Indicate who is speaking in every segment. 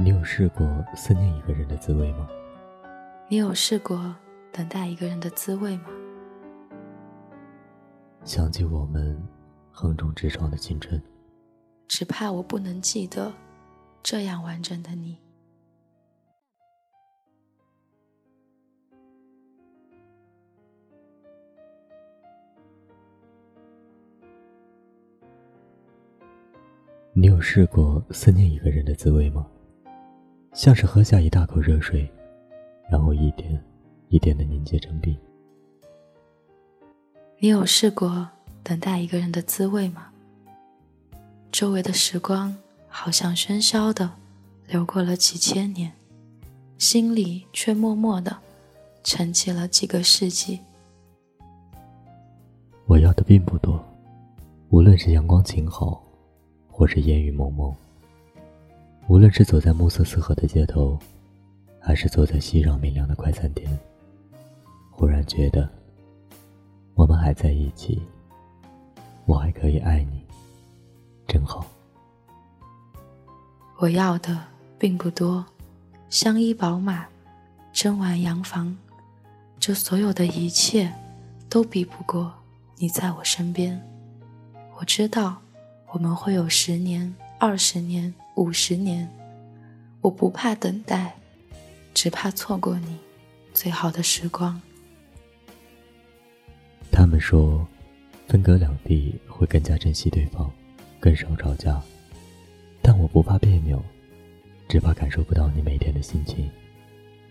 Speaker 1: 你有试过思念一个人的滋味吗？
Speaker 2: 你有试过等待一个人的滋味吗？
Speaker 1: 想起我们横冲直撞的青春，
Speaker 2: 只怕我不能记得这样完整的你。
Speaker 1: 你有试过思念一个人的滋味吗？像是喝下一大口热水，然后一点一点的凝结成冰。
Speaker 2: 你有试过等待一个人的滋味吗？周围的时光好像喧嚣的流过了几千年，心里却默默的沉寂了几个世纪。
Speaker 1: 我要的并不多，无论是阳光晴好。或是烟雨蒙蒙，无论是走在暮色四合的街头，还是坐在熙攘明亮的快餐店，忽然觉得，我们还在一起，我还可以爱你，真好。
Speaker 2: 我要的并不多，相依宝马，珍玩洋房，这所有的一切，都比不过你在我身边。我知道。我们会有十年、二十年、五十年，我不怕等待，只怕错过你最好的时光。
Speaker 1: 他们说，分隔两地会更加珍惜对方，更少吵架。但我不怕别扭，只怕感受不到你每天的心情。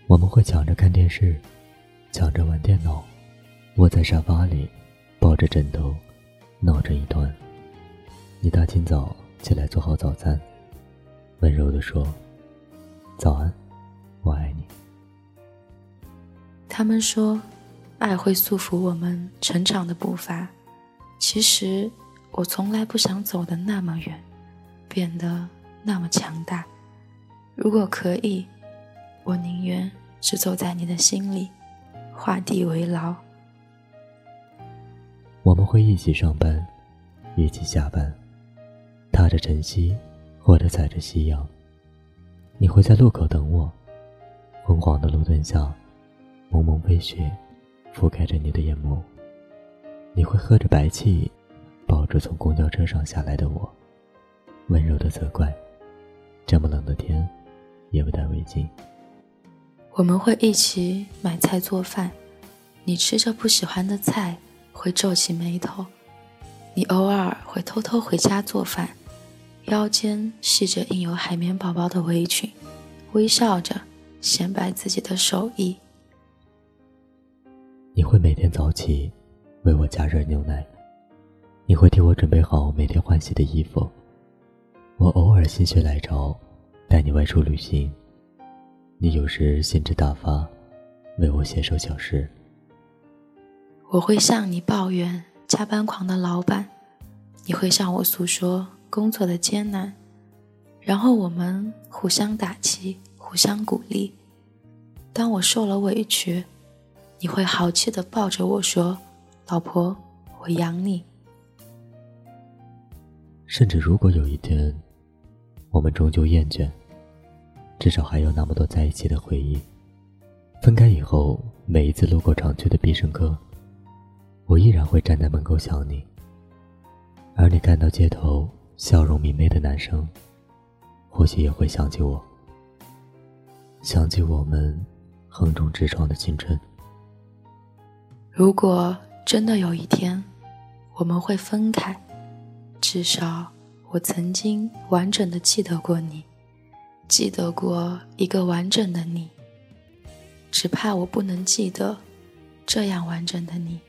Speaker 1: 我们会抢着看电视，抢着玩电脑，窝在沙发里，抱着枕头，闹成一团。你大清早起来做好早餐，温柔地说：“早安，我爱你。”
Speaker 2: 他们说，爱会束缚我们成长的步伐。其实，我从来不想走得那么远，变得那么强大。如果可以，我宁愿只走在你的心里，画地为牢。
Speaker 1: 我们会一起上班，一起下班。踏着晨曦，或者踩着夕阳，你会在路口等我。昏黄的路灯下，蒙蒙飞雪覆盖着你的眼眸。你会喝着白气，抱着从公交车上下来的我，温柔的责怪：这么冷的天，也不戴围巾。
Speaker 2: 我们会一起买菜做饭，你吃着不喜欢的菜会皱起眉头，你偶尔会偷偷回家做饭。腰间系着印有海绵宝宝的围裙，微笑着显摆自己的手艺。
Speaker 1: 你会每天早起为我加热牛奶，你会替我准备好每天换洗的衣服。我偶尔心血来潮带你外出旅行，你有时兴致大发为我写首小诗。
Speaker 2: 我会向你抱怨加班狂的老板，你会向我诉说。工作的艰难，然后我们互相打气，互相鼓励。当我受了委屈，你会豪气的抱着我说：“老婆，我养你。”
Speaker 1: 甚至如果有一天，我们终究厌倦，至少还有那么多在一起的回忆。分开以后，每一次路过常去的必胜客，我依然会站在门口想你，而你看到街头。笑容明媚的男生，或许也会想起我，想起我们横冲直撞的青春。
Speaker 2: 如果真的有一天我们会分开，至少我曾经完整的记得过你，记得过一个完整的你。只怕我不能记得这样完整的你。